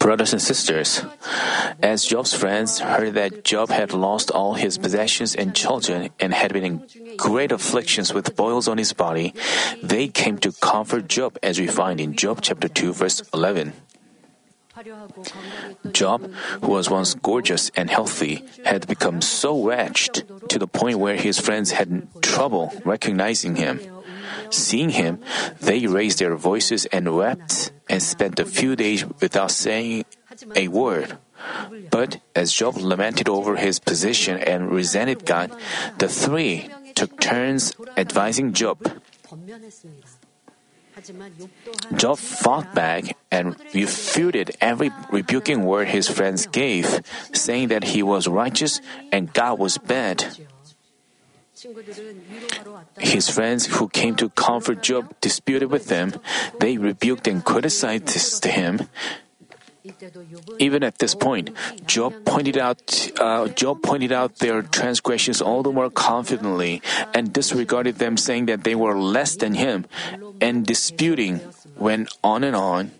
Brothers and sisters, as Job's friends heard that Job had lost all his possessions and children and had been in great afflictions with boils on his body, they came to comfort Job as we find in Job chapter 2 verse 11. Job, who was once gorgeous and healthy, had become so wretched to the point where his friends had trouble recognizing him. Seeing him, they raised their voices and wept and spent a few days without saying a word. But as Job lamented over his position and resented God, the three took turns advising Job. Job fought back and refuted every rebuking word his friends gave, saying that he was righteous and God was bad. His friends who came to comfort Job disputed with him. They rebuked and criticized him. Even at this point, Job pointed out uh, Job pointed out their transgressions all the more confidently and disregarded them, saying that they were less than him, and disputing went on and on.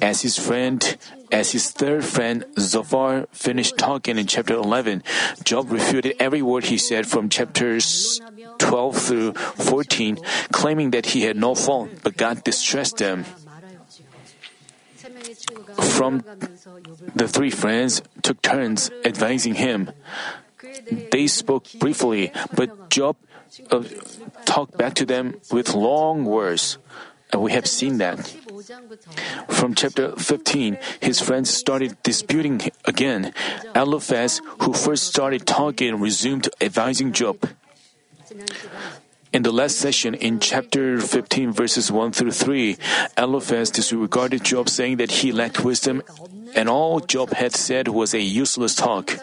As his friend, as his third friend Zophar finished talking in chapter 11, Job refuted every word he said from chapters 12 through 14, claiming that he had no fault, but God distressed him. From the three friends took turns advising him. They spoke briefly, but Job uh, talked back to them with long words. We have seen that. From chapter 15, his friends started disputing again. Eliphaz, who first started talking, resumed advising Job. In the last session, in chapter 15, verses 1 through 3, Eliphaz disregarded Job, saying that he lacked wisdom, and all Job had said was a useless talk.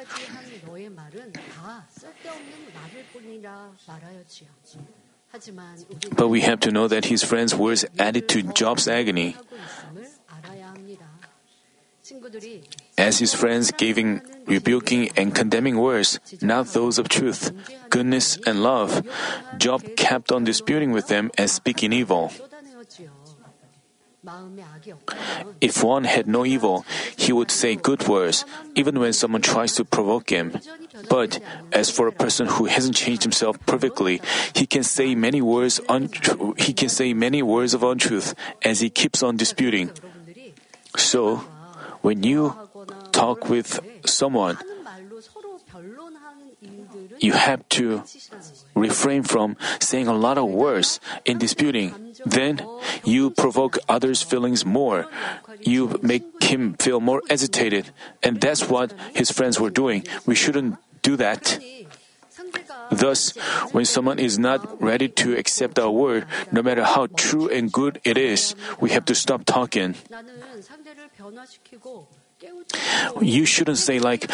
But we have to know that his friends' words added to Job's agony. As his friends giving rebuking and condemning words, not those of truth, goodness, and love, Job kept on disputing with them and speaking evil. If one had no evil, he would say good words, even when someone tries to provoke him. But as for a person who hasn't changed himself perfectly, he can say many words untru- he can say many words of untruth as he keeps on disputing. So, when you talk with someone, you have to refrain from saying a lot of words in disputing. Then you provoke others' feelings more. You make him feel more agitated. And that's what his friends were doing. We shouldn't do that. Thus, when someone is not ready to accept our word, no matter how true and good it is, we have to stop talking. You shouldn't say like,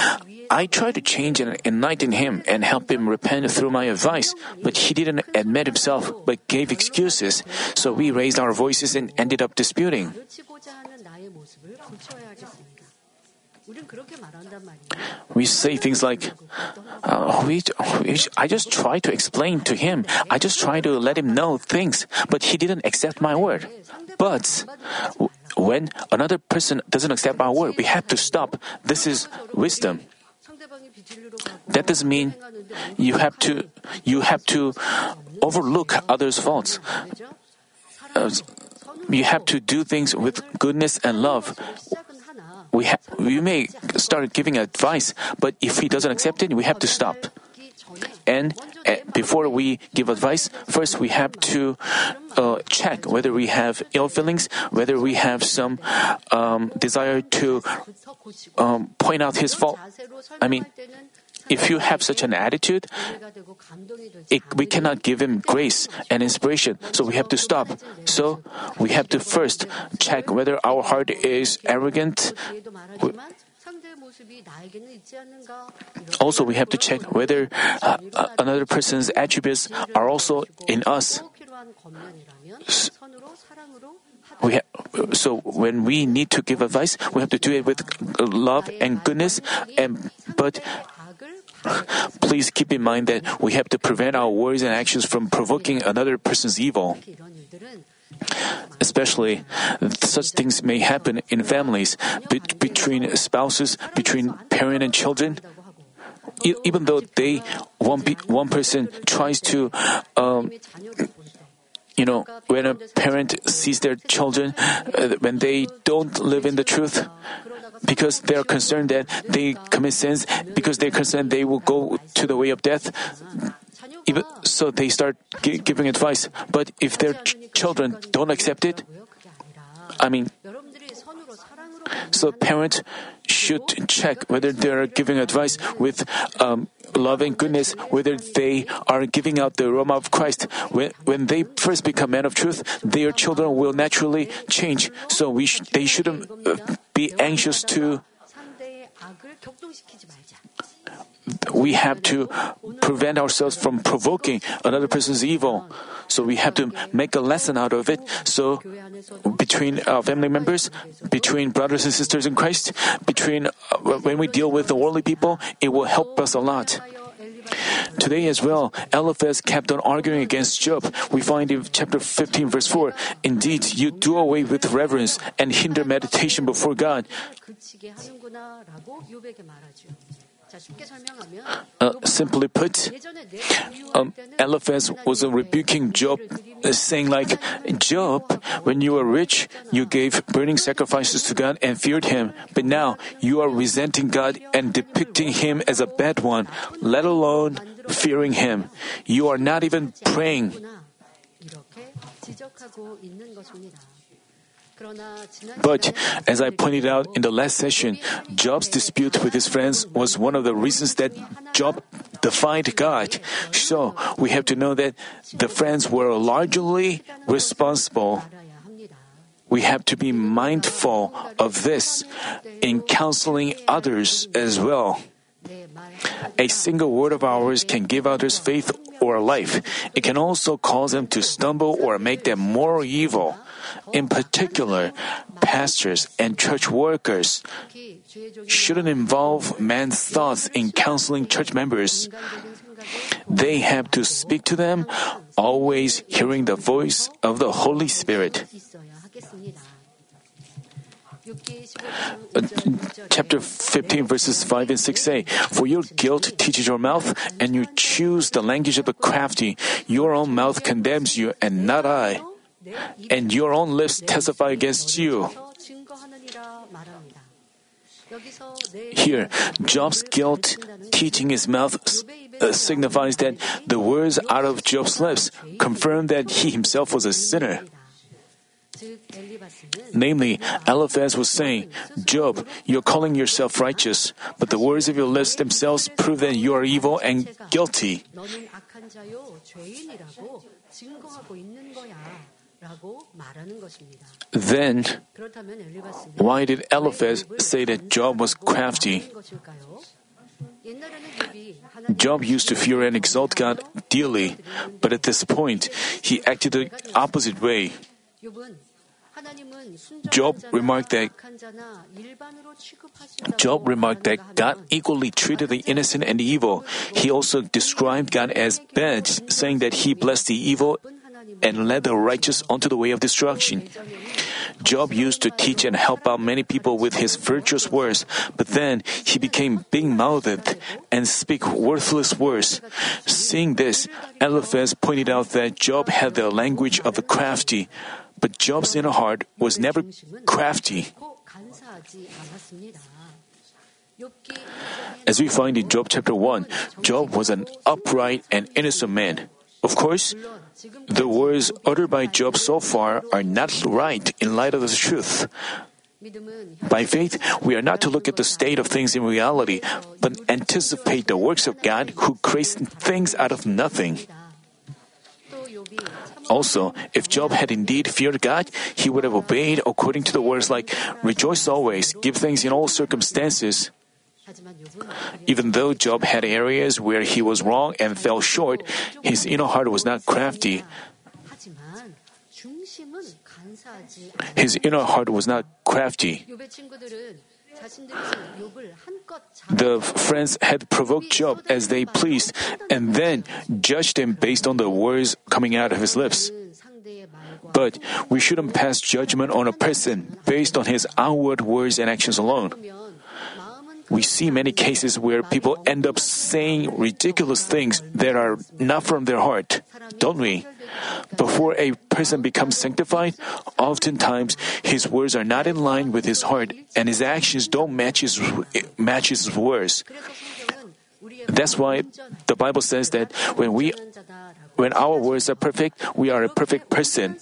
I tried to change and enlighten him and help him repent through my advice, but he didn't admit himself but gave excuses. So we raised our voices and ended up disputing. We say things like, uh, we, we, I just try to explain to him. I just try to let him know things, but he didn't accept my word. But when another person doesn't accept our word, we have to stop. This is wisdom. That doesn't mean you have to you have to overlook others' faults. Uh, you have to do things with goodness and love. We ha- we may start giving advice, but if he doesn't accept it, we have to stop. And uh, before we give advice, first we have to uh, check whether we have ill feelings, whether we have some um, desire to um, point out his fault. I mean, if you have such an attitude, it, we cannot give him grace and inspiration. So we have to stop. So we have to first check whether our heart is arrogant. Also, we have to check whether uh, uh, another person's attributes are also in us. We ha- so when we need to give advice, we have to do it with love and goodness. And but please keep in mind that we have to prevent our words and actions from provoking another person's evil. Especially, such things may happen in families, be- between spouses, between parent and children. E- even though they one pe- one person tries to, um, you know, when a parent sees their children uh, when they don't live in the truth, because they are concerned that they commit sins, because they're concerned they will go to the way of death. Even so, they start gi- giving advice. But if their ch- children don't accept it, I mean, so parents should check whether they are giving advice with um, love and goodness, whether they are giving out the aroma of Christ. When, when they first become men of truth, their children will naturally change. So we sh- they shouldn't uh, be anxious to. We have to prevent ourselves from provoking another person's evil. So we have to make a lesson out of it. So between uh, family members, between brothers and sisters in Christ, between uh, when we deal with the worldly people, it will help us a lot. Today as well, Eliphaz kept on arguing against Job. We find in chapter 15, verse 4 Indeed, you do away with reverence and hinder meditation before God. 그치게 하는구나라고 요백에 말하죠. 자 쉽게 설명하면 Uh, simply put, 예전에 내 um, Eliphaz was rebuking Job, uh, saying like, Job, when you were rich, you gave burning sacrifices to God and feared Him. But now you are resenting God and depicting Him as a bad one, let alone fearing Him. You are not even praying. 구나 이렇게 지적하고 있는 것입니다. But as I pointed out in the last session, Job's dispute with his friends was one of the reasons that Job defied God. So we have to know that the friends were largely responsible. We have to be mindful of this in counseling others as well. A single word of ours can give others faith or life, it can also cause them to stumble or make them more evil. In particular, pastors and church workers shouldn't involve man's thoughts in counseling church members. They have to speak to them, always hearing the voice of the Holy Spirit chapter 15, verses 5 and 6 say, For your guilt teaches your mouth, and you choose the language of the crafty. Your own mouth condemns you, and not I. And your own lips testify against you. Here, Job's guilt teaching his mouth uh, signifies that the words out of Job's lips confirm that he himself was a sinner. Namely, Eliphaz was saying, Job, you're calling yourself righteous, but the words of your lips themselves prove that you are evil and guilty. Then, why did Eliphaz say that Job was crafty? Job used to fear and exalt God dearly, but at this point, he acted the opposite way. Job remarked that Job remarked that God equally treated the innocent and the evil. He also described God as bad, saying that he blessed the evil and led the righteous onto the way of destruction. Job used to teach and help out many people with his virtuous words, but then he became big mouthed and speak worthless words. Seeing this, Eliphaz pointed out that Job had the language of the crafty, but Job's inner heart was never crafty. As we find in Job chapter 1, Job was an upright and innocent man. Of course, the words uttered by Job so far are not right in light of the truth. By faith, we are not to look at the state of things in reality, but anticipate the works of God who creates things out of nothing. Also, if Job had indeed feared God, he would have obeyed according to the words like, Rejoice always, give thanks in all circumstances. Even though Job had areas where he was wrong and fell short, his inner heart was not crafty. His inner heart was not crafty. The friends had provoked Job as they pleased and then judged him based on the words coming out of his lips. But we shouldn't pass judgment on a person based on his outward words and actions alone we see many cases where people end up saying ridiculous things that are not from their heart, don't we? Before a person becomes sanctified, oftentimes his words are not in line with his heart and his actions don't match his, match his words. That's why the Bible says that when we when our words are perfect, we are a perfect person.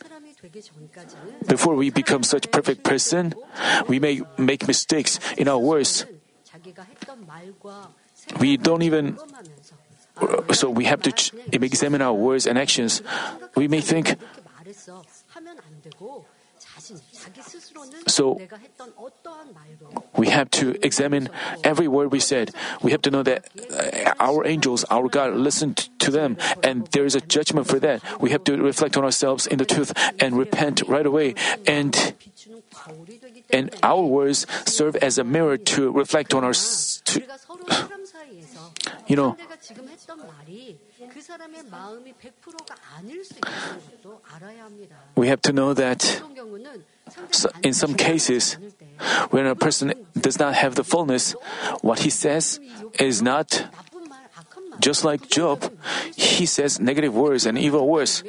Before we become such perfect person, we may make mistakes in our words we don't even so we have to examine our words and actions. We may think so we have to examine every word we said. We have to know that uh, our angels, our God, listened to them, and there is a judgment for that. We have to reflect on ourselves in the truth and repent right away. And and our words serve as a mirror to reflect on our. To, you know, we have to know that in some cases, when a person does not have the fullness, what he says is not just like Job. He says negative words and evil words.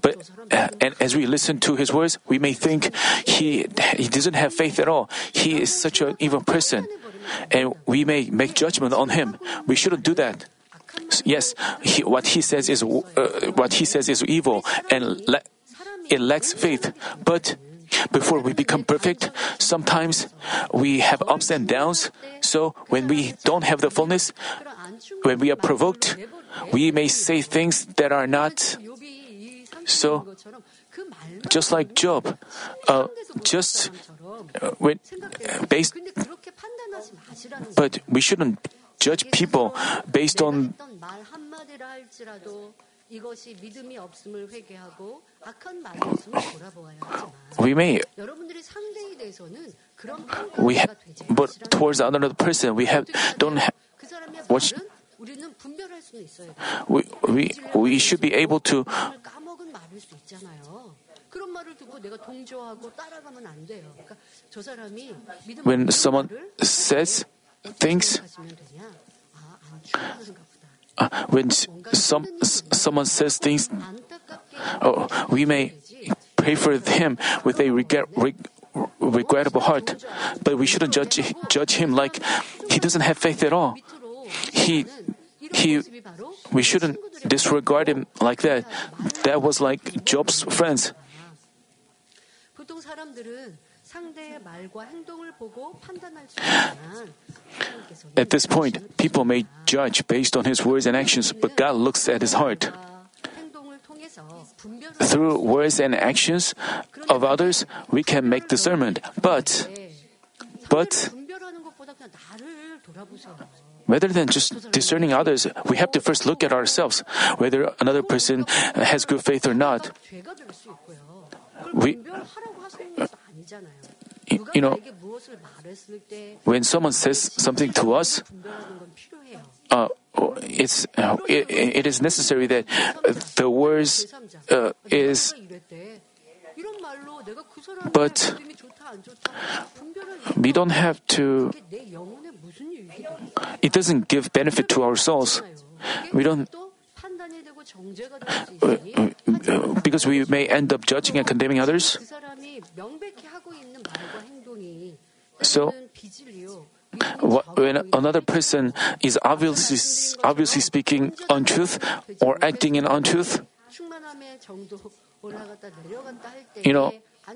But uh, and as we listen to his words, we may think he he doesn't have faith at all. He is such an evil person, and we may make judgment on him. We shouldn't do that. Yes, he, what he says is uh, what he says is evil, and le- it lacks faith. But before we become perfect, sometimes we have ups and downs. So when we don't have the fullness, when we are provoked, we may say things that are not. So, just like Job, uh, just uh, uh based, but we shouldn't judge people based on we may, we ha, but towards another person, we have don't have what we, we, we should be able to. When someone says, things. Uh, when some someone says things, oh, we may pray for him with a regret, reg, regrettable heart, but we shouldn't judge judge him like he doesn't have faith at all. He he we shouldn't disregard him like that. That was like Job's friends. At this point, people may judge based on his words and actions, but God looks at his heart. Through words and actions of others, we can make discernment. But, but, rather than just discerning others, we have to first look at ourselves, whether another person has good faith or not. We, you know, when someone says something to us, uh, it's uh, it, it is necessary that uh, the words uh, is but we don't have to it doesn't give benefit to ourselves. we don't uh, because we may end up judging and condemning others. So, when another person is obviously, obviously speaking untruth or acting in untruth, you know,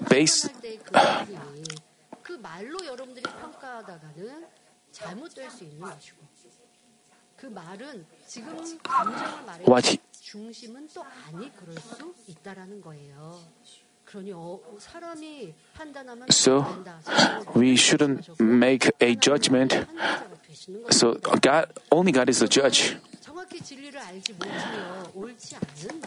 based. What he, so we shouldn't make a judgment. So God, only God is the judge.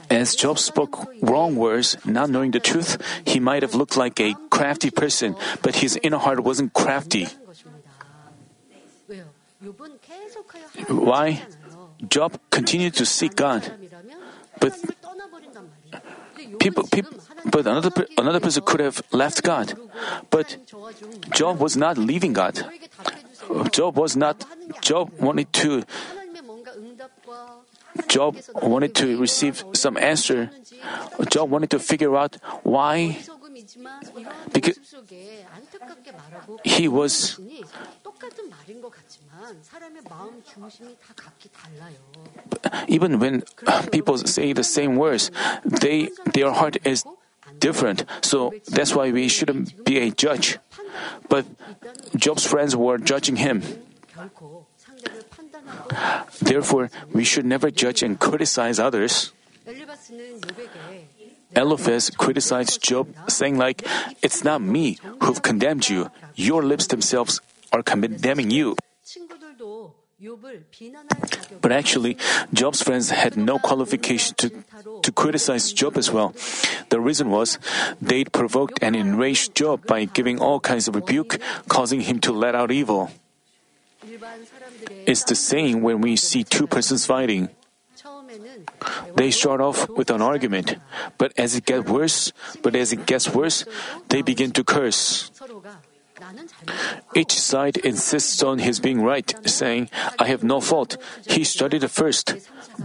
As Job spoke wrong words, not knowing the truth, he might have looked like a crafty person, but his inner heart wasn't crafty. Why? Job continued to seek God. But people, people but another another person could have left God. But Job was not leaving God. Job was not. Job wanted to. Job wanted to receive some answer. Job wanted to figure out why because he was even when people say the same words, they their heart is different. So that's why we shouldn't be a judge. But Job's friends were judging him. Therefore, we should never judge and criticize others. Eliphaz criticized Job, saying like, It's not me who've condemned you. Your lips themselves are condemning you. But actually, Job's friends had no qualification to, to criticize Job as well. The reason was they'd provoked and enraged Job by giving all kinds of rebuke, causing him to let out evil. It's the same when we see two persons fighting. They start off with an argument, but as it gets worse, but as it gets worse, they begin to curse. Each side insists on his being right, saying, I have no fault. He started first.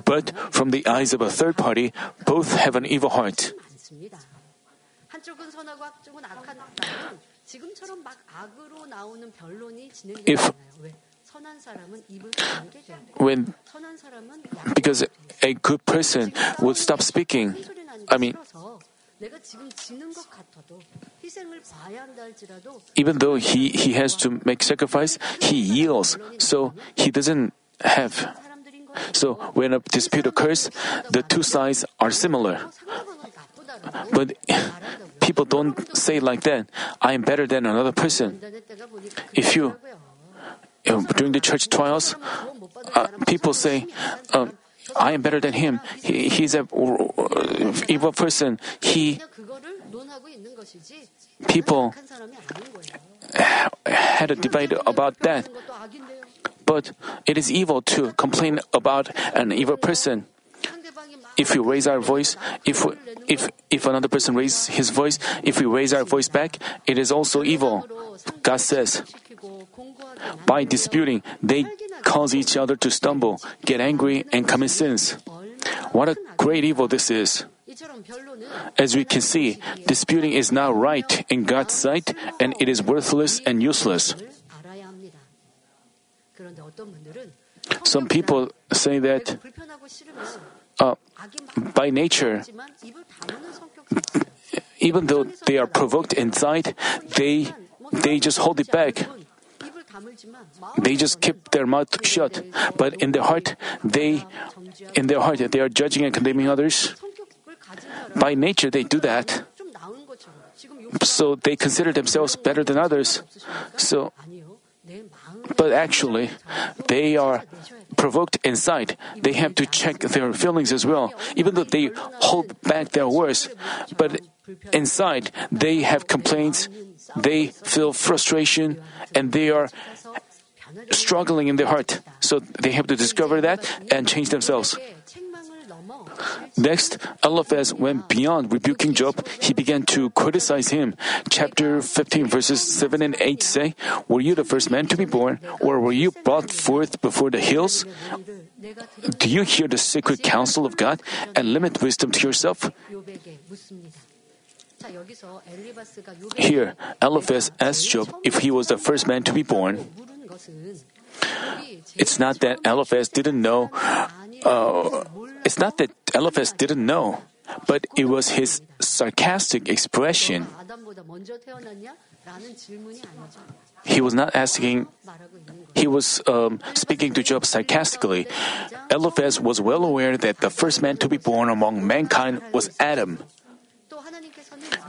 But from the eyes of a third party, both have an evil heart. If when because a good person would stop speaking. I mean, even though he, he has to make sacrifice, he yields, so he doesn't have. So when a dispute occurs, the two sides are similar. But people don't say like that. I am better than another person. If you during the church trials, uh, people say, um, I am better than him. He, he's a uh, evil person. He people had a debate about that. But it is evil to complain about an evil person. If we raise our voice, if if if another person raises his voice, if we raise our voice back, it is also evil. God says, by disputing, they cause each other to stumble, get angry, and commit sins. What a great evil this is! As we can see, disputing is not right in God's sight and it is worthless and useless. Some people say that uh, by nature, even though they are provoked inside, they they just hold it back. They just keep their mouth shut, but in their heart, they in their heart they are judging and condemning others. By nature, they do that. So they consider themselves better than others. So, but actually, they are provoked inside. They have to check their feelings as well, even though they hold back their words. But inside, they have complaints, they feel frustration, and they are struggling in their heart. So they have to discover that and change themselves. Next, Eliphaz went beyond rebuking Job. He began to criticize him. Chapter 15, verses 7 and 8 say, Were you the first man to be born, or were you brought forth before the hills? Do you hear the secret counsel of God and limit wisdom to yourself? Here, Eliphaz asked Job if he was the first man to be born. It's not that Eliphaz didn't know. Uh, it's not that Eliphaz didn't know, but it was his sarcastic expression. He was not asking. He was um, speaking to Job sarcastically. Eliphaz was well aware that the first man to be born among mankind was Adam.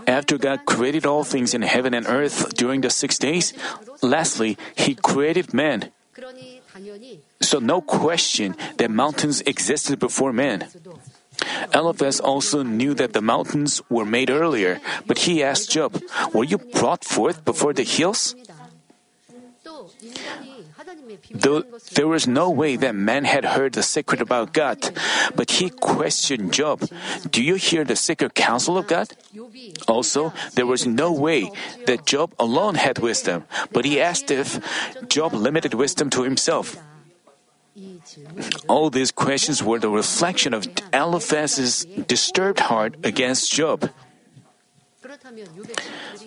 After God created all things in heaven and earth during the six days, lastly, He created man. So, no question that mountains existed before man. Eliphaz also knew that the mountains were made earlier, but he asked Job, Were you brought forth before the hills? Though there was no way that man had heard the secret about God, but he questioned Job, Do you hear the secret counsel of God? Also, there was no way that Job alone had wisdom, but he asked if Job limited wisdom to himself. All these questions were the reflection of Eliphaz's disturbed heart against Job.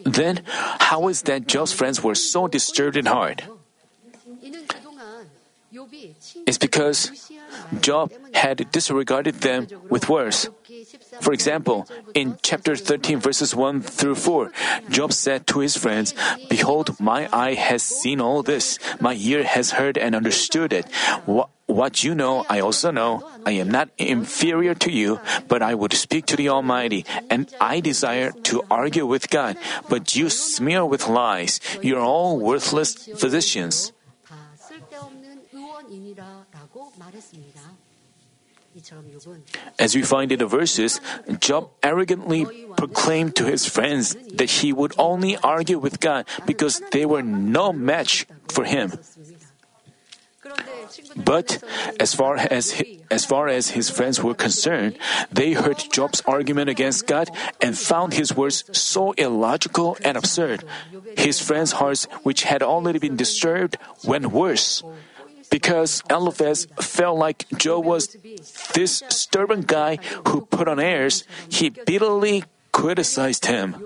Then, how is that Job's friends were so disturbed in heart? It's because Job had disregarded them with words. For example, in chapter 13, verses 1 through 4, Job said to his friends, Behold, my eye has seen all this, my ear has heard and understood it. What, what you know, I also know. I am not inferior to you, but I would speak to the Almighty, and I desire to argue with God, but you smear with lies. You are all worthless physicians. As we find in the verses, Job arrogantly proclaimed to his friends that he would only argue with God because they were no match for him. But as far as as far as his friends were concerned, they heard Job's argument against God and found his words so illogical and absurd. His friends' hearts, which had already been disturbed, went worse. Because Eliphaz felt like Job was this stubborn guy who put on airs, he bitterly criticized him.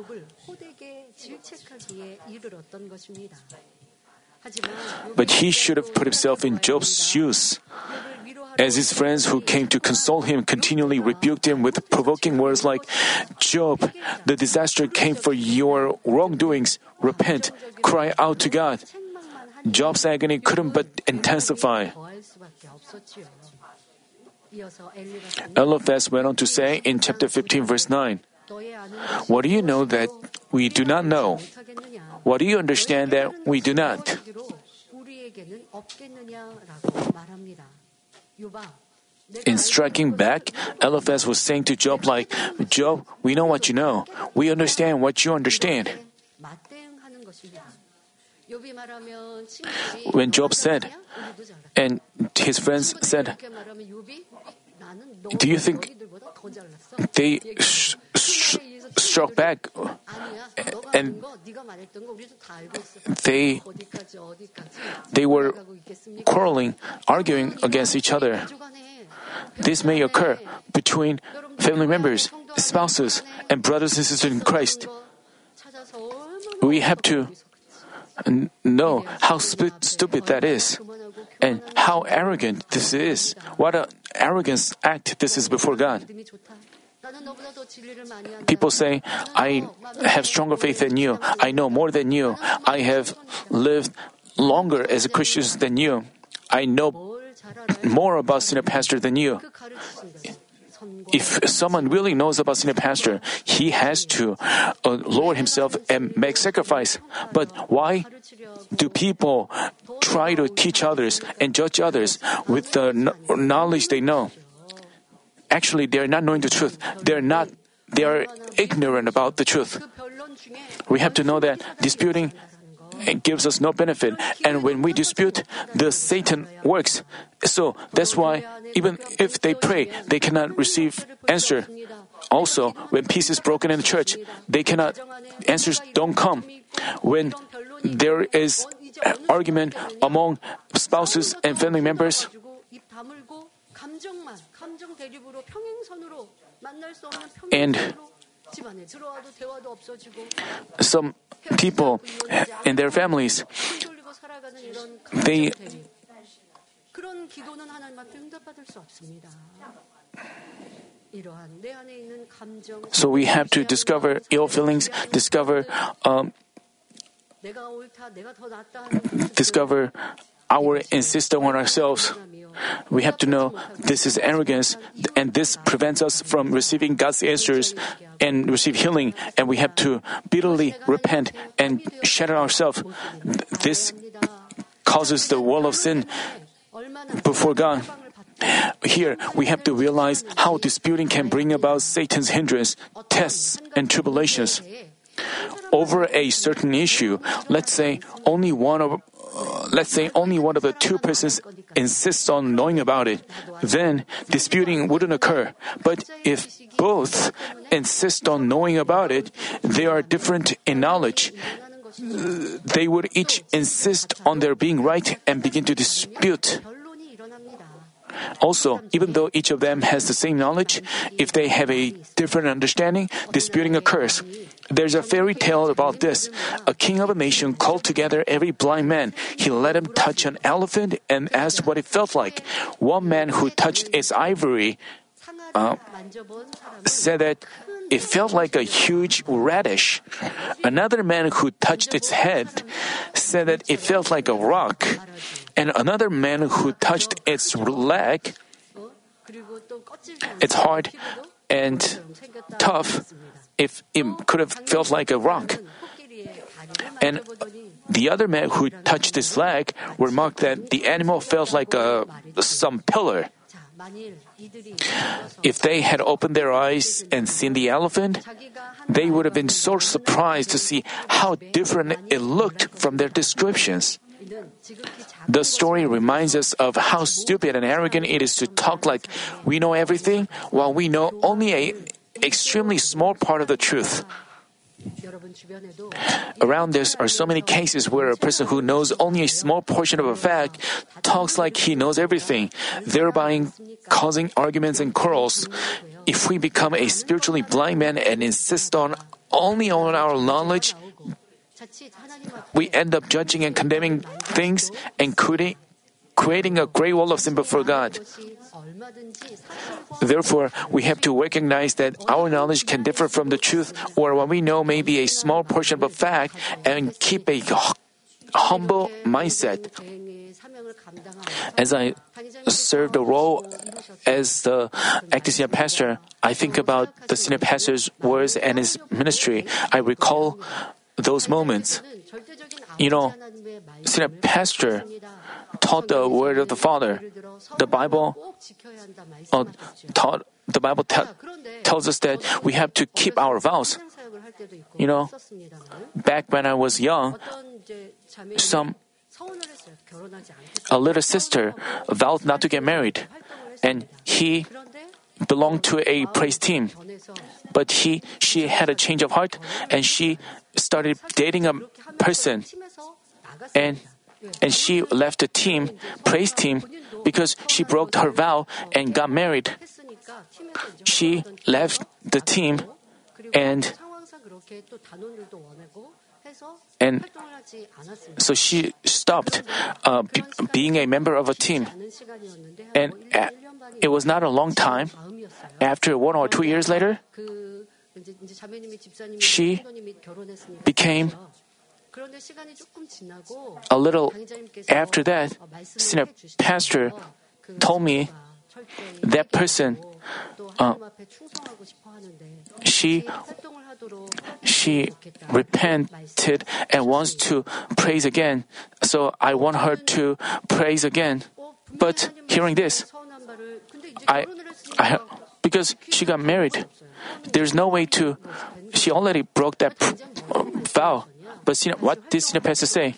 But he should have put himself in Job's shoes. As his friends who came to console him continually rebuked him with provoking words like, Job, the disaster came for your wrongdoings. Repent, cry out to God. Job's agony couldn't but intensify. Eliphaz went on to say in chapter 15, verse 9, What do you know that we do not know? What do you understand that we do not? In striking back, Eliphaz was saying to Job like, Job, we know what you know. We understand what you understand. When Job said, and his friends said, Do you think they sh- sh- struck back and they they were quarreling, arguing against each other. This may occur between family members, spouses, and brothers and sisters in Christ. We have to know how stupid that is and how arrogant this is. What an arrogance act this is before God. People say, I have stronger faith than you. I know more than you. I have lived longer as a Christian than you. I know more about senior pastor than you. If someone really knows about senior pastor, he has to uh, lower himself and make sacrifice. But why do people try to teach others and judge others with the knowledge they know? Actually, they are not knowing the truth. They are not. They are ignorant about the truth. We have to know that disputing gives us no benefit, and when we dispute, the Satan works. So that's why even if they pray, they cannot receive answer. Also, when peace is broken in the church, they cannot answers don't come. When there is argument among spouses and family members, and some people in their families, they so we have to discover ill feelings, discover um, discover our insistence on ourselves. We have to know this is arrogance, and this prevents us from receiving God's answers and receive healing. And we have to bitterly repent and shatter ourselves. This causes the wall of sin before God. Here, we have to realize how disputing can bring about Satan's hindrance, tests, and tribulations. Over a certain issue, let's say only one of let's say only one of the two persons insists on knowing about it, then disputing wouldn't occur. But if both insist on knowing about it, they are different in knowledge. They would each insist on their being right and begin to dispute. Also, even though each of them has the same knowledge, if they have a different understanding, disputing occurs. There's a fairy tale about this. A king of a nation called together every blind man. He let him touch an elephant and asked what it felt like. One man who touched its ivory uh, said that it felt like a huge radish. Another man who touched its head said that it felt like a rock and another man who touched its leg, it's hard and tough if it could have felt like a rock. And the other men who touched his leg remarked that the animal felt like a, some pillar. If they had opened their eyes and seen the elephant, they would have been so surprised to see how different it looked from their descriptions. The story reminds us of how stupid and arrogant it is to talk like we know everything while we know only a extremely small part of the truth. Around this are so many cases where a person who knows only a small portion of a fact talks like he knows everything, thereby causing arguments and quarrels. If we become a spiritually blind man and insist on only on our knowledge, we end up judging and condemning things including creating, creating a great wall of sin before God. Therefore, we have to recognize that our knowledge can differ from the truth, or what we know may be a small portion of a fact, and keep a humble mindset. As I serve the role as the acting senior pastor, I think about the senior pastor's words and his ministry. I recall those moments. You know, senior pastor taught the word of the Father. The Bible uh, taught the Bible te- tells us that we have to keep our vows. You know, Back when I was young, some a little sister vowed not to get married, and he belonged to a praise team. But he she had a change of heart and she started dating a person and and she left the team, praise team, because she broke her vow and got married. She left the team and and so she stopped uh, be- being a member of a team. And uh, it was not a long time. After one or two years later, she became a little after that, senior pastor told me that person, uh, she she repented and wants to praise again. So I want her to praise again. But hearing this, I, I because she got married, there's no way to. She already broke that vow. But senior, what did senior pastor say?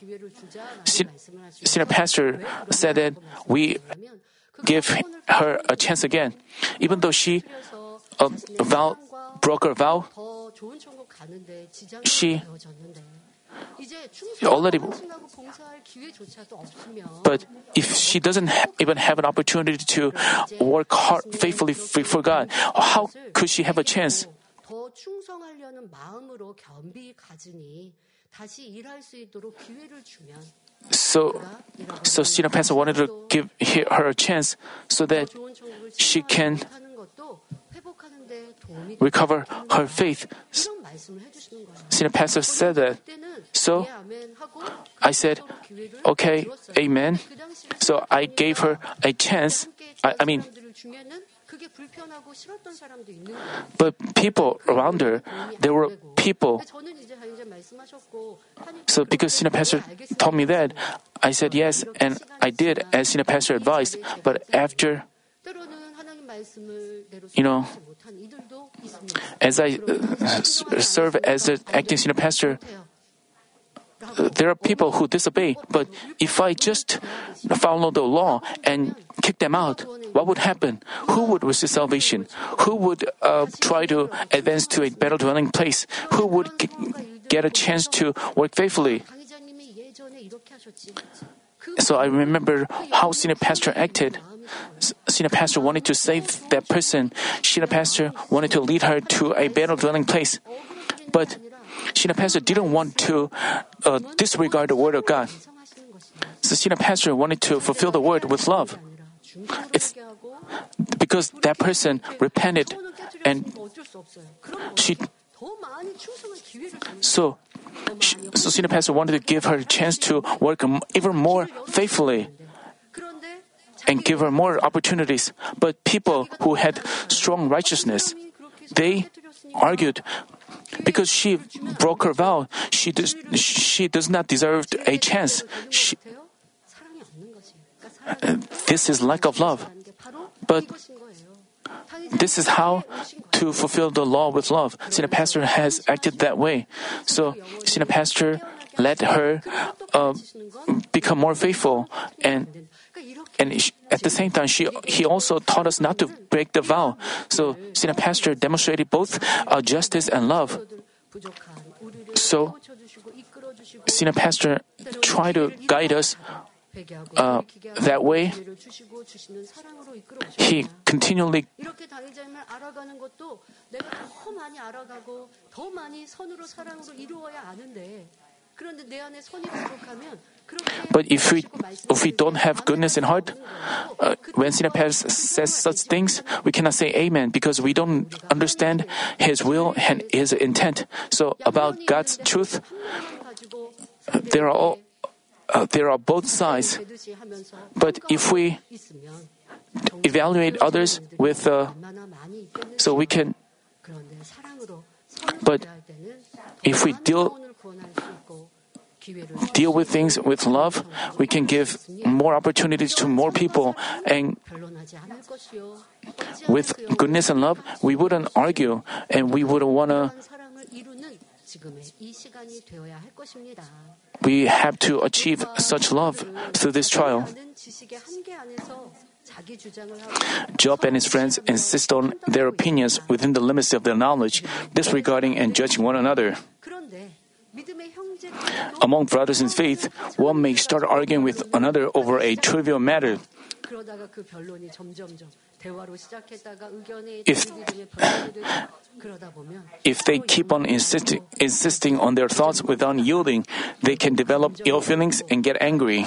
Sen- Senior pastor said that we give her a chance again, even though she uh, vow, broke her vow. She already. But if she doesn't ha- even have an opportunity to work hard, faithfully for God, how could she have a chance? So, so senior pastor wanted to give her a chance so that she can recover her faith. Senior pastor said that. So I said, okay, amen. So I gave her a chance. I, I mean, but people around her, there were people. So because senior pastor told me that, I said yes, and I did as senior pastor advised. But after you know, as I uh, serve as an acting senior pastor, there are people who disobey, but if I just follow the law and kick them out, what would happen? Who would receive salvation? Who would uh, try to advance to a better dwelling place? Who would g- get a chance to work faithfully? So I remember how senior pastor acted. Sina pastor wanted to save that person. Sina pastor wanted to lead her to a better dwelling place. But Sina pastor didn't want to uh, disregard the word of God. So senior pastor wanted to fulfill the word with love. It's because that person repented and she so, she, so senior pastor wanted to give her a chance to work even more faithfully and give her more opportunities. But people who had strong righteousness, they argued because she broke her vow, she does, she does not deserve a chance. She, uh, this is lack of love. But this is how to fulfill the law with love. Senior pastor has acted that way. So senior pastor let her uh, become more faithful and and at the same time, she, he also taught us not to break the vow. So, senior pastor demonstrated both uh, justice and love. So, senior pastor tried to guide us uh, that way, he continually but if we, if we don't have goodness in heart, uh, when Sinapas says such things, we cannot say amen because we don't understand his will and his intent. So about God's truth, uh, there are all, uh, there are both sides. But if we evaluate others with, uh, so we can, but if we deal deal with things with love, we can give more opportunities to more people. And with goodness and love, we wouldn't argue and we wouldn't want to. We have to achieve such love through this trial. Job and his friends insist on their opinions within the limits of their knowledge, disregarding and judging one another. Among brothers in faith, one may start arguing with another over a trivial matter. If, if they keep on insisting insisting on their thoughts without yielding, they can develop ill feelings and get angry.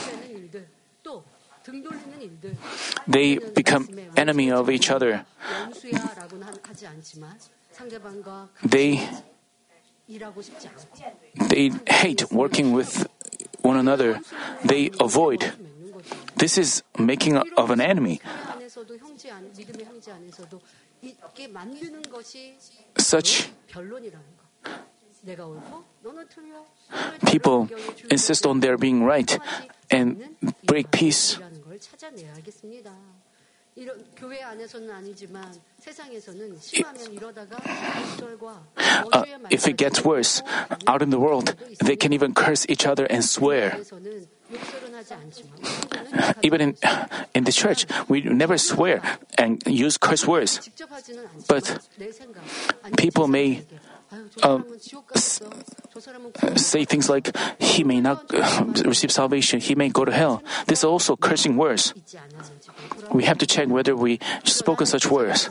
They become enemy of each other. They they hate working with one another. They avoid. This is making of an enemy. Such people insist on their being right and break peace. Uh, if it gets worse, out in the world, they can even curse each other and swear. Even in, in the church, we never swear and use curse words. But people may um, say things like, he may not um, receive salvation, he may go to hell. This is also cursing words. We have to check whether we spoken such words.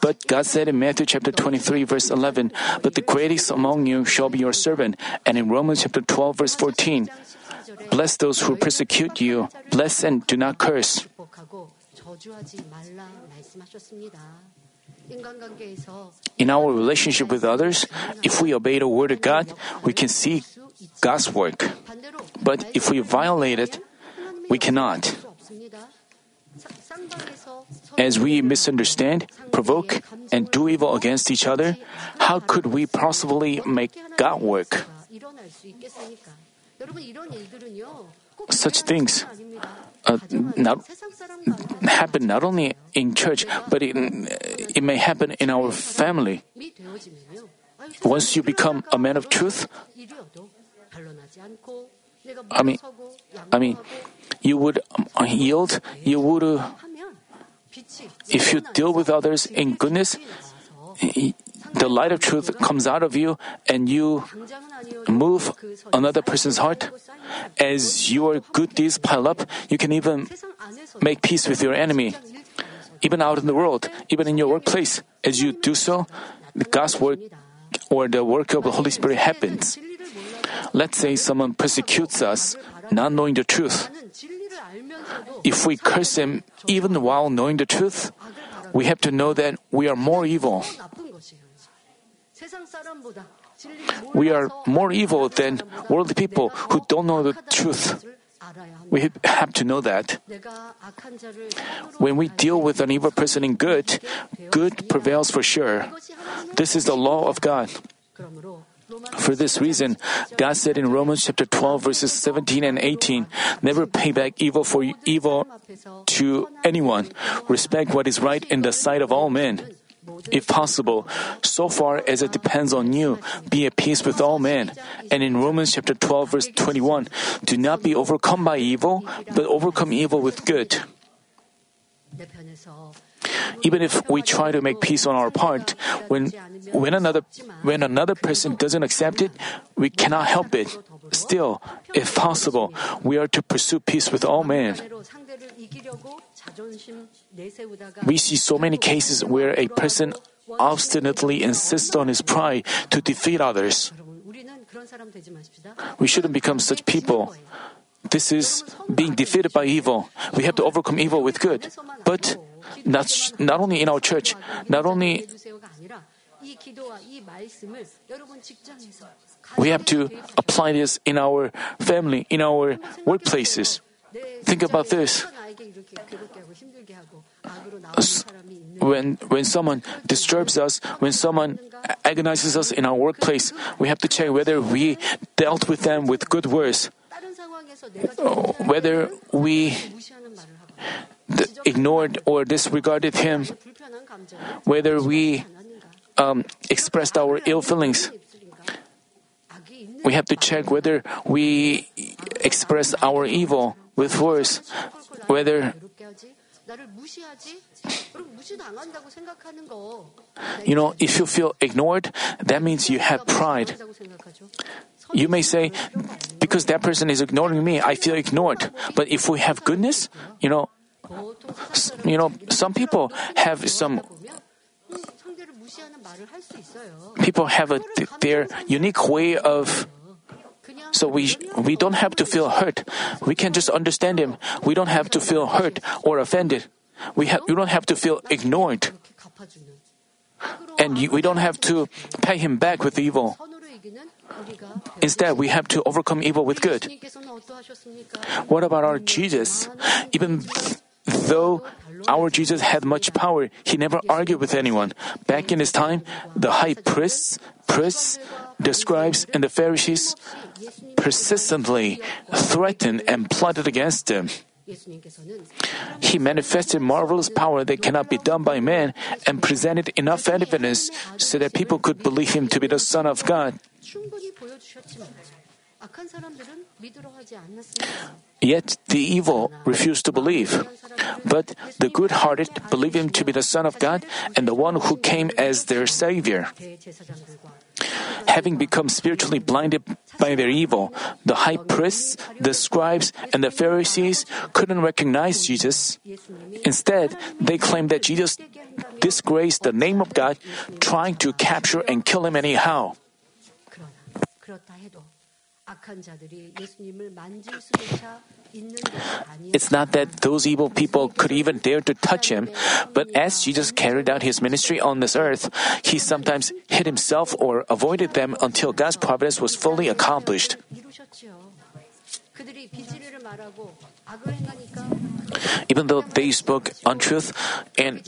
But God said in Matthew chapter 23, verse 11, But the greatest among you shall be your servant. And in Romans chapter 12, verse 14, Bless those who persecute you, bless and do not curse. In our relationship with others, if we obey the word of God, we can see God's work. But if we violate it, we cannot. As we misunderstand, provoke, and do evil against each other, how could we possibly make God work? such things uh, not happen not only in church, but it, it may happen in our family. Once you become a man of truth, I mean, I mean, you would uh, yield. You would, uh, if you deal with others in goodness, the light of truth comes out of you and you move another person's heart, as your good deeds pile up, you can even make peace with your enemy. Even out in the world, even in your workplace, as you do so, God's work or the work of the Holy Spirit happens. Let's say someone persecutes us, not knowing the truth. If we curse him even while knowing the truth, we have to know that we are more evil. We are more evil than worldly people who don't know the truth. We have to know that. When we deal with an evil person in good, good prevails for sure. This is the law of God. For this reason, God said in Romans chapter 12 verses 17 and 18, never pay back evil for evil to anyone. Respect what is right in the sight of all men if possible, so far as it depends on you, be at peace with all men. And in Romans chapter 12 verse 21, do not be overcome by evil, but overcome evil with good. Even if we try to make peace on our part, when when another when another person doesn't accept it, we cannot help it. Still, if possible, we are to pursue peace with all men. We see so many cases where a person obstinately insists on his pride to defeat others. We shouldn't become such people. This is being defeated by evil. We have to overcome evil with good. But not, not only in our church, not only we have to apply this in our family, in our workplaces. Think about this. When, when someone disturbs us, when someone agonizes us in our workplace, we have to check whether we dealt with them with good words, oh, whether we ignored or disregarded him, whether we um, expressed our ill feelings. We have to check whether we express our evil with force, whether you know, if you feel ignored, that means you have pride. You may say, because that person is ignoring me, I feel ignored. But if we have goodness, you know, you know, some people have some people have a, their unique way of so we, we don't have to feel hurt. We can just understand Him. We don't have to feel hurt or offended. We, ha- we don't have to feel ignored. And you, we don't have to pay Him back with evil. Instead, we have to overcome evil with good. What about our Jesus? Even though our Jesus had much power, he never argued with anyone. Back in his time, the high priests, priests, the scribes and the Pharisees persistently threatened and plotted against him. He manifested marvelous power that cannot be done by man and presented enough evidence so that people could believe him to be the Son of God. Yet the evil refused to believe. But the good hearted believed him to be the Son of God and the one who came as their Savior. Having become spiritually blinded by their evil, the high priests, the scribes, and the Pharisees couldn't recognize Jesus. Instead, they claimed that Jesus disgraced the name of God, trying to capture and kill him anyhow. It's not that those evil people could even dare to touch him, but as Jesus carried out his ministry on this earth, he sometimes hid himself or avoided them until God's providence was fully accomplished. Even though they spoke untruth and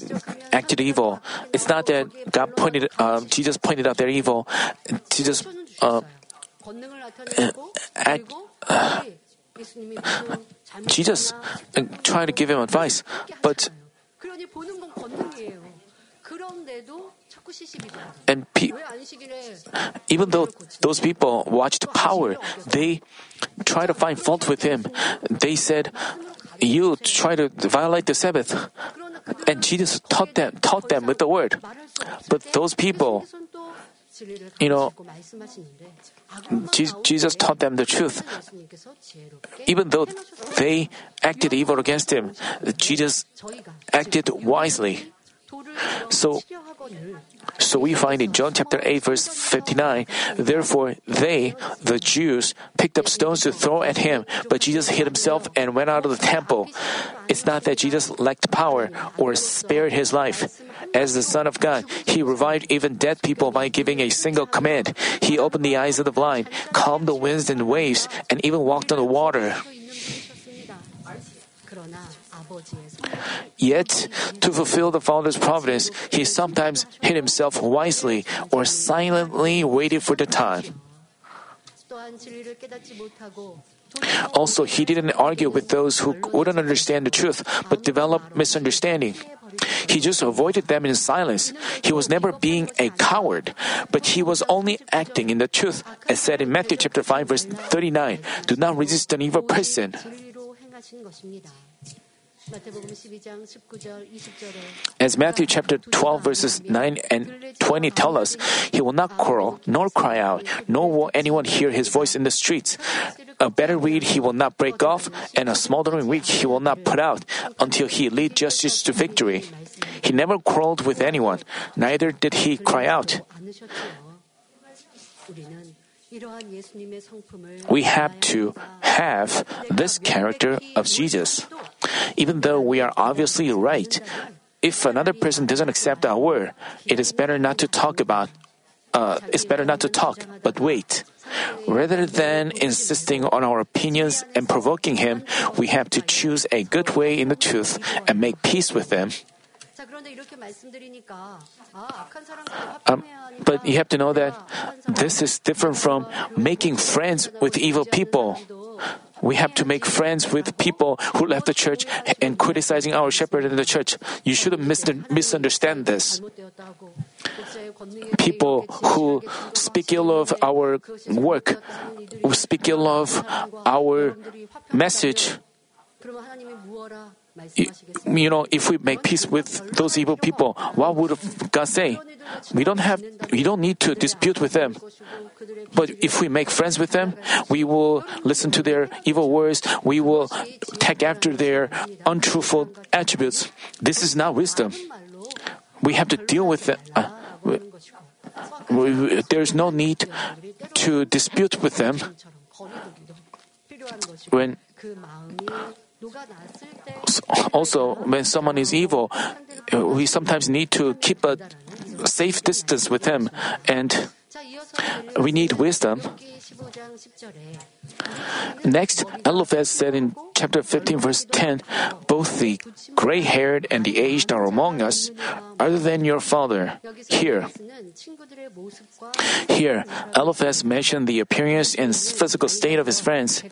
acted evil, it's not that God pointed, uh, Jesus pointed out their evil. Jesus uh, act, uh, Jesus uh, tried to give him advice, but and pe- even though those people watched power, they tried to find fault with him. They said, "You try to violate the Sabbath," and Jesus taught them taught them with the word. But those people you know, Jesus taught them the truth. Even though they acted evil against him, Jesus acted wisely. So, so we find in John chapter 8 verse 59, therefore they, the Jews, picked up stones to throw at him, but Jesus hid himself and went out of the temple. It's not that Jesus lacked power or spared his life. As the Son of God, he revived even dead people by giving a single command. He opened the eyes of the blind, calmed the winds and waves, and even walked on the water. Yet, to fulfill the Father's providence, he sometimes hid himself wisely or silently waited for the time. Also, he didn't argue with those who wouldn't understand the truth but developed misunderstanding. He just avoided them in silence. He was never being a coward, but he was only acting in the truth, as said in Matthew chapter 5 verse 39, do not resist an evil person. As Matthew chapter 12 verses 9 and 20 tell us, he will not quarrel, nor cry out, nor will anyone hear his voice in the streets. A better reed he will not break off, and a smoldering wick he will not put out, until he lead justice to victory. He never quarreled with anyone, neither did he cry out. We have to have this character of Jesus. Even though we are obviously right, if another person doesn't accept our word, it is better not to talk about. Uh, it's better not to talk, but wait. Rather than insisting on our opinions and provoking him, we have to choose a good way in the truth and make peace with them. Um, but you have to know that this is different from making friends with evil people. We have to make friends with people who left the church and criticizing our shepherd in the church. You shouldn't misunderstand this. People who speak ill of our work, who speak ill of our message, you know, if we make peace with those evil people, what would God say? We don't have, we don't need to dispute with them. But if we make friends with them, we will listen to their evil words. We will take after their untruthful attributes. This is not wisdom. We have to deal with them. Uh, there's no need to dispute with them. When also, when someone is evil, uh, we sometimes need to keep a safe distance with him, and we need wisdom. Next, Eliphaz said in chapter 15, verse 10 Both the gray haired and the aged are among us other than your father. Here, here, Eliphaz mentioned the appearance and physical state of his friends.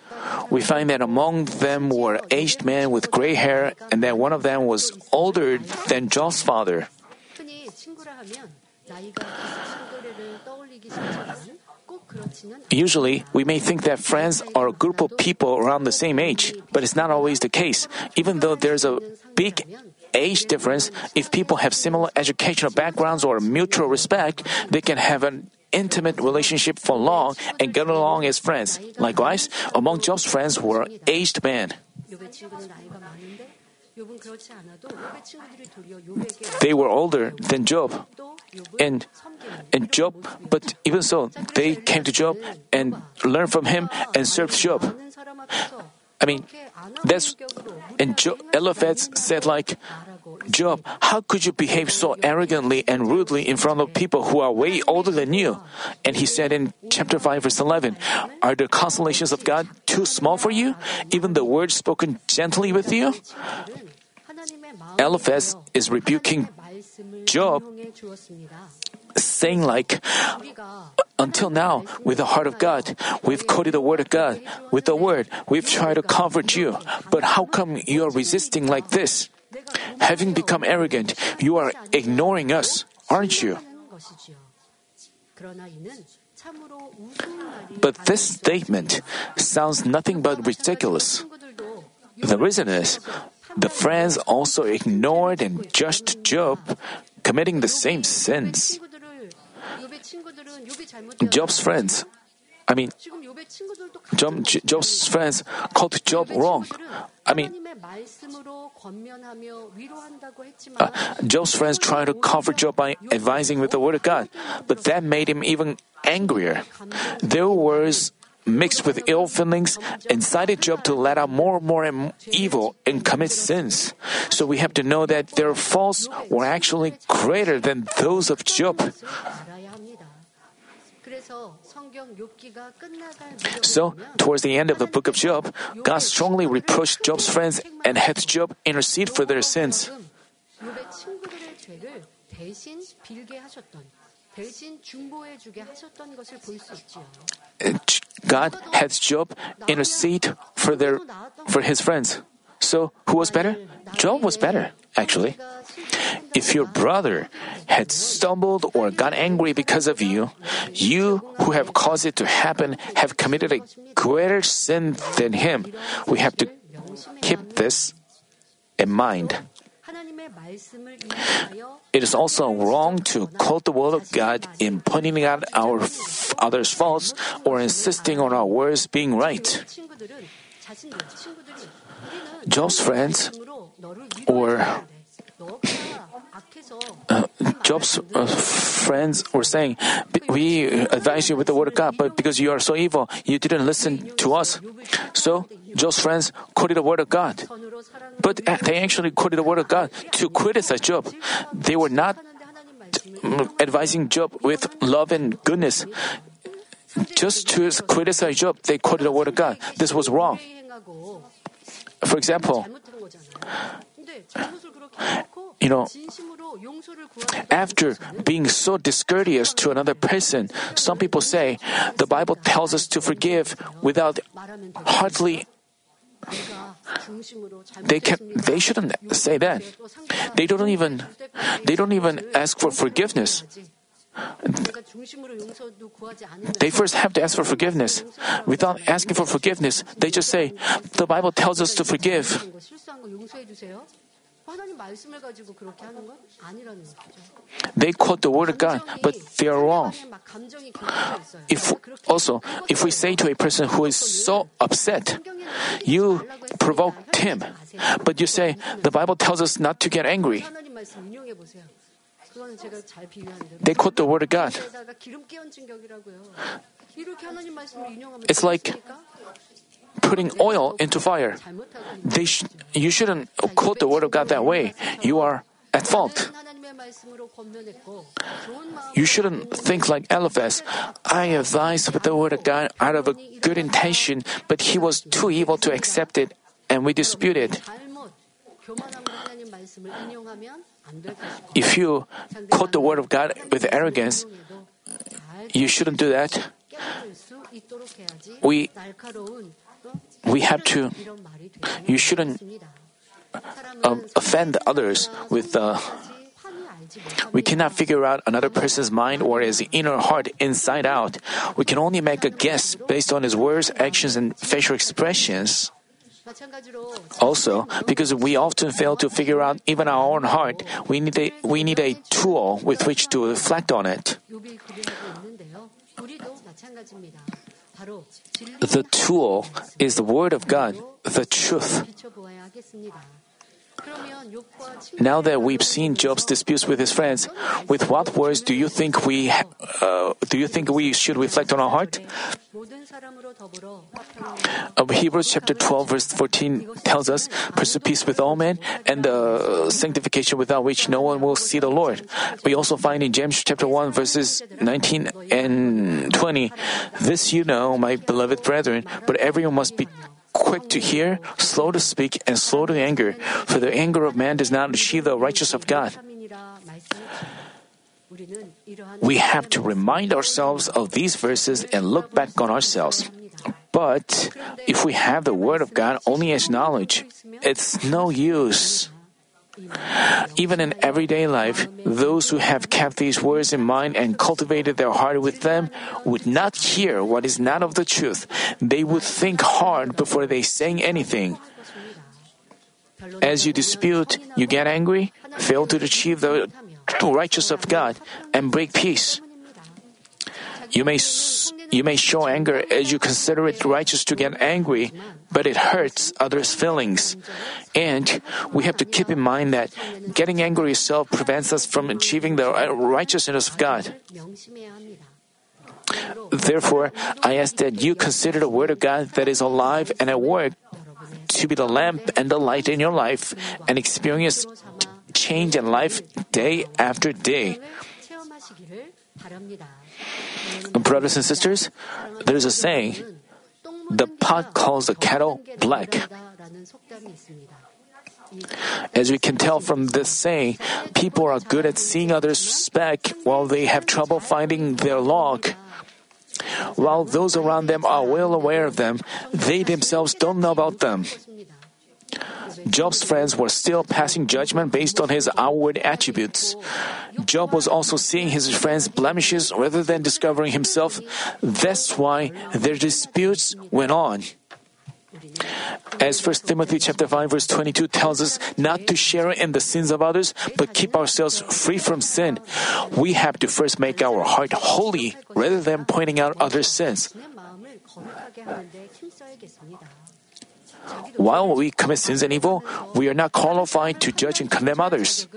We find that among them were aged men with gray hair, and that one of them was older than Job's father. Usually, we may think that friends are a group of people around the same age, but it's not always the case, even though there's a big age difference, if people have similar educational backgrounds or mutual respect, they can have an intimate relationship for long and get along as friends. Likewise, among Job's friends were aged men. They were older than Job, and and Job. But even so, they came to Job and learned from him and served Job. I mean, that's and Eliphaz said like, Job, how could you behave so arrogantly and rudely in front of people who are way older than you? And he said in chapter 5 verse 11, Are the consolations of God too small for you? Even the words spoken gently with you? Eliphaz is rebuking Job, saying like, until now, with the heart of God, we've quoted the word of God. With the word, we've tried to comfort you. But how come you are resisting like this? Having become arrogant, you are ignoring us, aren't you? But this statement sounds nothing but ridiculous. The reason is, the friends also ignored and judged Job, committing the same sins. Job's friends, I mean, Job, Job's friends called Job wrong. I mean, uh, Job's friends tried to comfort Job by advising with the word of God, but that made him even angrier. Their words mixed with ill feelings incited Job to let out more and more evil and commit sins. So we have to know that their faults were actually greater than those of Job. So, towards the end of the book of Job, God strongly reproached Job's friends and had Job intercede for their sins. God had Job intercede for their for his friends. So who was better? Job was better, actually. If your brother had stumbled or got angry because of you, you who have caused it to happen have committed a greater sin than him. We have to keep this in mind. It is also wrong to quote the word of God in pointing out our f- others' faults or insisting on our words being right. Job's friends or uh, Job's uh, friends were saying, We advise you with the word of God, but because you are so evil, you didn't listen to us. So, Job's friends quoted the word of God. But they actually quoted the word of God to criticize Job. They were not advising Job with love and goodness. Just to criticize Job, they quoted the word of God. This was wrong. For example, you know, after being so discourteous to another person, some people say the Bible tells us to forgive without hardly. They kept, they shouldn't say that. They don't even they don't even ask for forgiveness. They first have to ask for forgiveness. Without asking for forgiveness, they just say, The Bible tells us to forgive. They quote the word of God, but they are wrong. If also, if we say to a person who is so upset, you provoked him, but you say the Bible tells us not to get angry. They quote the word of God. It's like putting oil into fire. Sh- you shouldn't quote the word of God that way. You are at fault. You shouldn't think like Eliphaz. I advised with the word of God out of a good intention, but he was too evil to accept it, and we disputed. If you quote the word of God with arrogance, you shouldn't do that. We we have to. You shouldn't uh, offend others with. Uh, we cannot figure out another person's mind or his inner heart inside out. We can only make a guess based on his words, actions, and facial expressions. Also, because we often fail to figure out even our own heart, we need a, we need a tool with which to reflect on it. The tool is the Word of God, the truth. Now that we've seen Job's disputes with his friends, with what words do you think we uh, do you think we should reflect on our heart? Uh, Hebrews chapter 12 verse 14 tells us, pursue peace with all men and the sanctification without which no one will see the Lord. We also find in James chapter 1 verses 19 and 20, this you know, my beloved brethren, but everyone must be quick to hear, slow to speak, and slow to anger, for the anger of man does not achieve the righteousness of God. We have to remind ourselves of these verses and look back on ourselves. But if we have the Word of God only as knowledge, it's no use. Even in everyday life, those who have kept these words in mind and cultivated their heart with them would not hear what is not of the truth. They would think hard before they say anything. As you dispute, you get angry, fail to achieve the righteousness of God, and break peace. You may, you may show anger as you consider it righteous to get angry, but it hurts others' feelings. And we have to keep in mind that getting angry itself prevents us from achieving the righteousness of God. Therefore, I ask that you consider the Word of God that is alive and at work to be the lamp and the light in your life and experience change in life day after day. Brothers and sisters, there is a saying, the pot calls the kettle black. As we can tell from this saying, people are good at seeing others' speck while they have trouble finding their log. While those around them are well aware of them, they themselves don't know about them. Job's friends were still passing judgment based on his outward attributes. Job was also seeing his friends' blemishes rather than discovering himself. That's why their disputes went on. As 1 Timothy chapter 5 verse 22 tells us not to share in the sins of others, but keep ourselves free from sin, we have to first make our heart holy rather than pointing out others' sins. While we commit sins and evil, we are not qualified to judge and condemn others.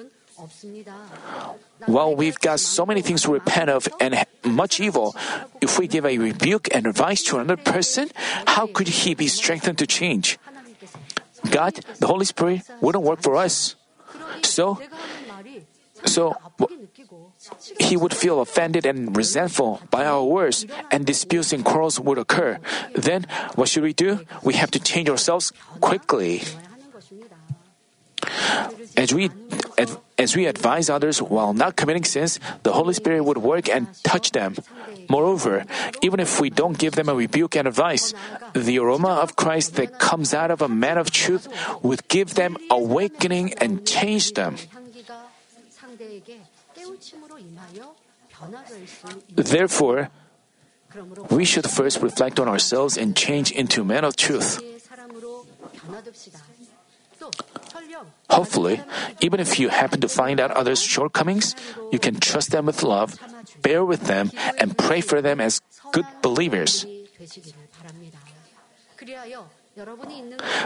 While we've got so many things to repent of and much evil, if we give a rebuke and advice to another person, how could he be strengthened to change? God, the Holy Spirit, wouldn't work for us. So, so he would feel offended and resentful by our words, and disputes and quarrels would occur. Then, what should we do? We have to change ourselves quickly. As we as we advise others while not committing sins, the Holy Spirit would work and touch them. Moreover, even if we don't give them a rebuke and advice, the aroma of Christ that comes out of a man of truth would give them awakening and change them. Therefore, we should first reflect on ourselves and change into men of truth. Hopefully, even if you happen to find out others' shortcomings, you can trust them with love, bear with them, and pray for them as good believers.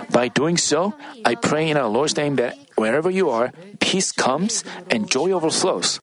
By doing so, I pray in our Lord's name that wherever you are, peace comes and joy overflows.